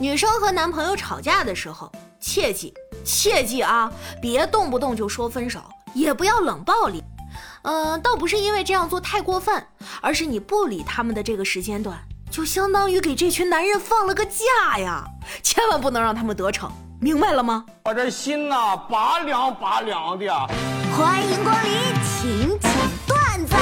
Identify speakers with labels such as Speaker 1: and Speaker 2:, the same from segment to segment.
Speaker 1: 女生和男朋友吵架的时候，切记切记啊，别动不动就说分手，也不要冷暴力。呃，倒不是因为这样做太过分，而是你不理他们的这个时间段，就相当于给这群男人放了个假呀，千万不能让他们得逞，明白了吗？
Speaker 2: 我这心呐，拔凉拔凉的。
Speaker 3: 欢迎光临，请讲段子。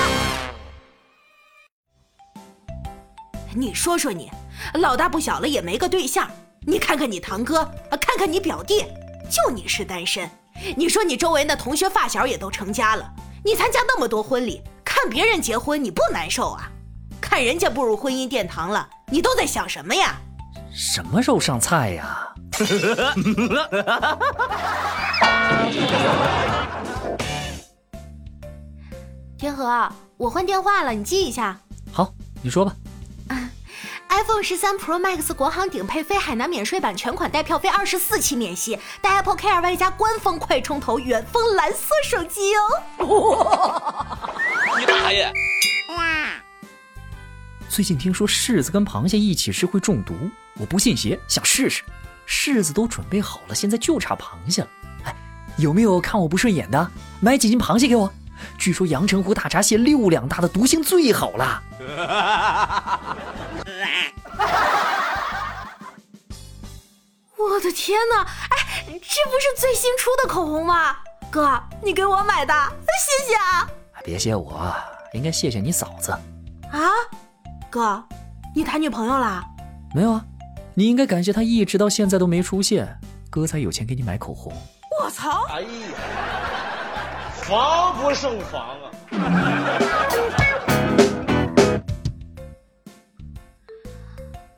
Speaker 1: 你说说你，老大不小了也没个对象，你看看你堂哥，看看你表弟，就你是单身。你说你周围那同学发小也都成家了。你参加那么多婚礼，看别人结婚你不难受啊？看人家步入婚姻殿堂了，你都在想什么呀？
Speaker 4: 什么时候上菜呀？
Speaker 1: 天河，我换电话了，你记一下。
Speaker 4: 好，你说吧。
Speaker 1: iPhone 十三 Pro Max 国行顶配非海南免税版全款带票非二十四期免息，带 Apple Care 外加官方快充头远峰蓝色手机
Speaker 2: 哦！你大爷！
Speaker 4: 哇最近听说柿子跟螃蟹一起吃会中毒，我不信邪，想试试。柿子都准备好了，现在就差螃蟹了。哎，有没有看我不顺眼的？买几斤螃蟹给我。据说阳澄湖大闸蟹六两大的毒性最好了。
Speaker 1: 我的天哪！哎，这不是最新出的口红吗？哥，你给我买的，谢谢啊！
Speaker 4: 别谢我，应该谢谢你嫂子。
Speaker 1: 啊，哥，你谈女朋友啦？
Speaker 4: 没有啊，你应该感谢她一直到现在都没出现，哥才有钱给你买口红。
Speaker 1: 我操！哎呀，
Speaker 2: 防不胜防啊！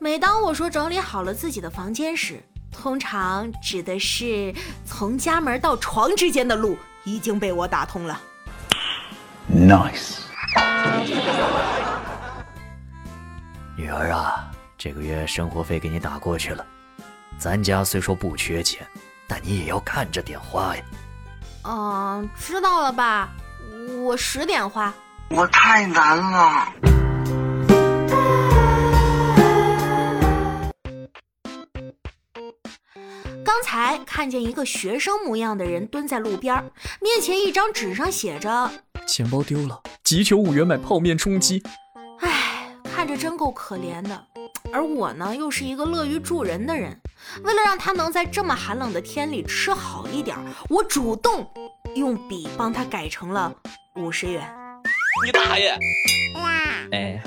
Speaker 1: 每当我说整理好了自己的房间时，通常指的是从家门到床之间的路已经被我打通了。
Speaker 4: Nice，女儿啊，这个月生活费给你打过去了。咱家虽说不缺钱，但你也要看着点花呀。
Speaker 1: 嗯，知道了吧？我十点花。
Speaker 5: 我太难了。
Speaker 1: 刚才看见一个学生模样的人蹲在路边，面前一张纸上写着：“
Speaker 4: 钱包丢了，急求五元买泡面充饥。”
Speaker 1: 唉，看着真够可怜的。而我呢，又是一个乐于助人的人，为了让他能在这么寒冷的天里吃好一点，我主动用笔帮他改成了五十元。
Speaker 2: 你大爷！
Speaker 1: 哎。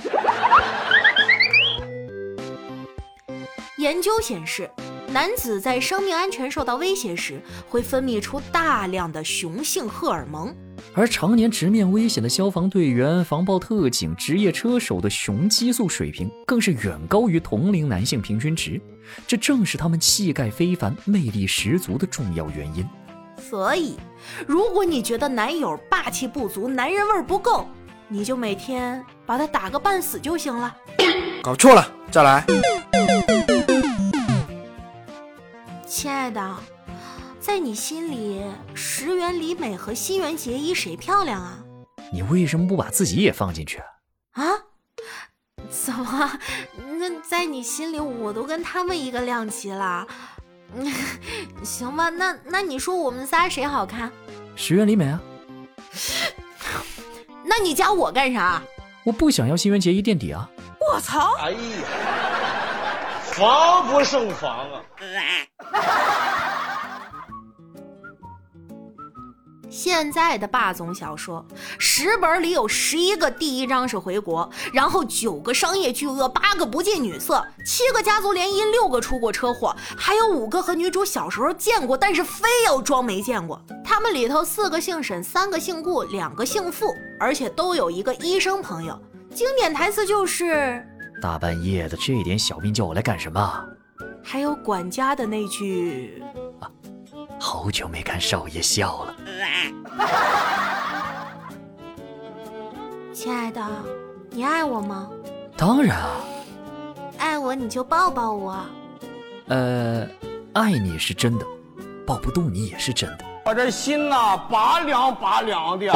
Speaker 1: 研究显示。男子在生命安全受到威胁时，会分泌出大量的雄性荷尔蒙，
Speaker 4: 而常年直面危险的消防队员、防暴特警、职业车手的雄激素水平更是远高于同龄男性平均值，这正是他们气概非凡、魅力十足的重要原因。
Speaker 1: 所以，如果你觉得男友霸气不足、男人味不够，你就每天把他打个半死就行了。
Speaker 5: 搞错了，再来。
Speaker 1: 亲爱的，在你心里，石原里美和新垣结衣谁漂亮啊？
Speaker 4: 你为什么不把自己也放进去
Speaker 1: 啊？怎么？那在你心里，我都跟他们一个量级了？行吧，那那你说我们仨谁好看？
Speaker 4: 石原里美啊。
Speaker 1: 那你加我干啥？
Speaker 4: 我不想要新垣结衣垫底啊。
Speaker 1: 我操！哎呀，
Speaker 2: 防不胜防啊！
Speaker 1: 现在的霸总小说，十本里有十一个第一章是回国，然后九个商业巨鳄，八个不近女色，七个家族联姻，六个出过车祸，还有五个和女主小时候见过，但是非要装没见过。他们里头四个姓沈，三个姓顾，两个姓傅，而且都有一个医生朋友。经典台词就是：“
Speaker 4: 大半夜的，这点小病叫我来干什么？”
Speaker 1: 还有管家的那句：“啊，
Speaker 4: 好久没看少爷笑了。”
Speaker 1: 亲爱的，你爱我吗？
Speaker 4: 当然啊。
Speaker 1: 爱我你就抱抱我。
Speaker 4: 呃，爱你是真的，抱不动你也是真的。
Speaker 2: 我这心呐，拔凉拔凉的。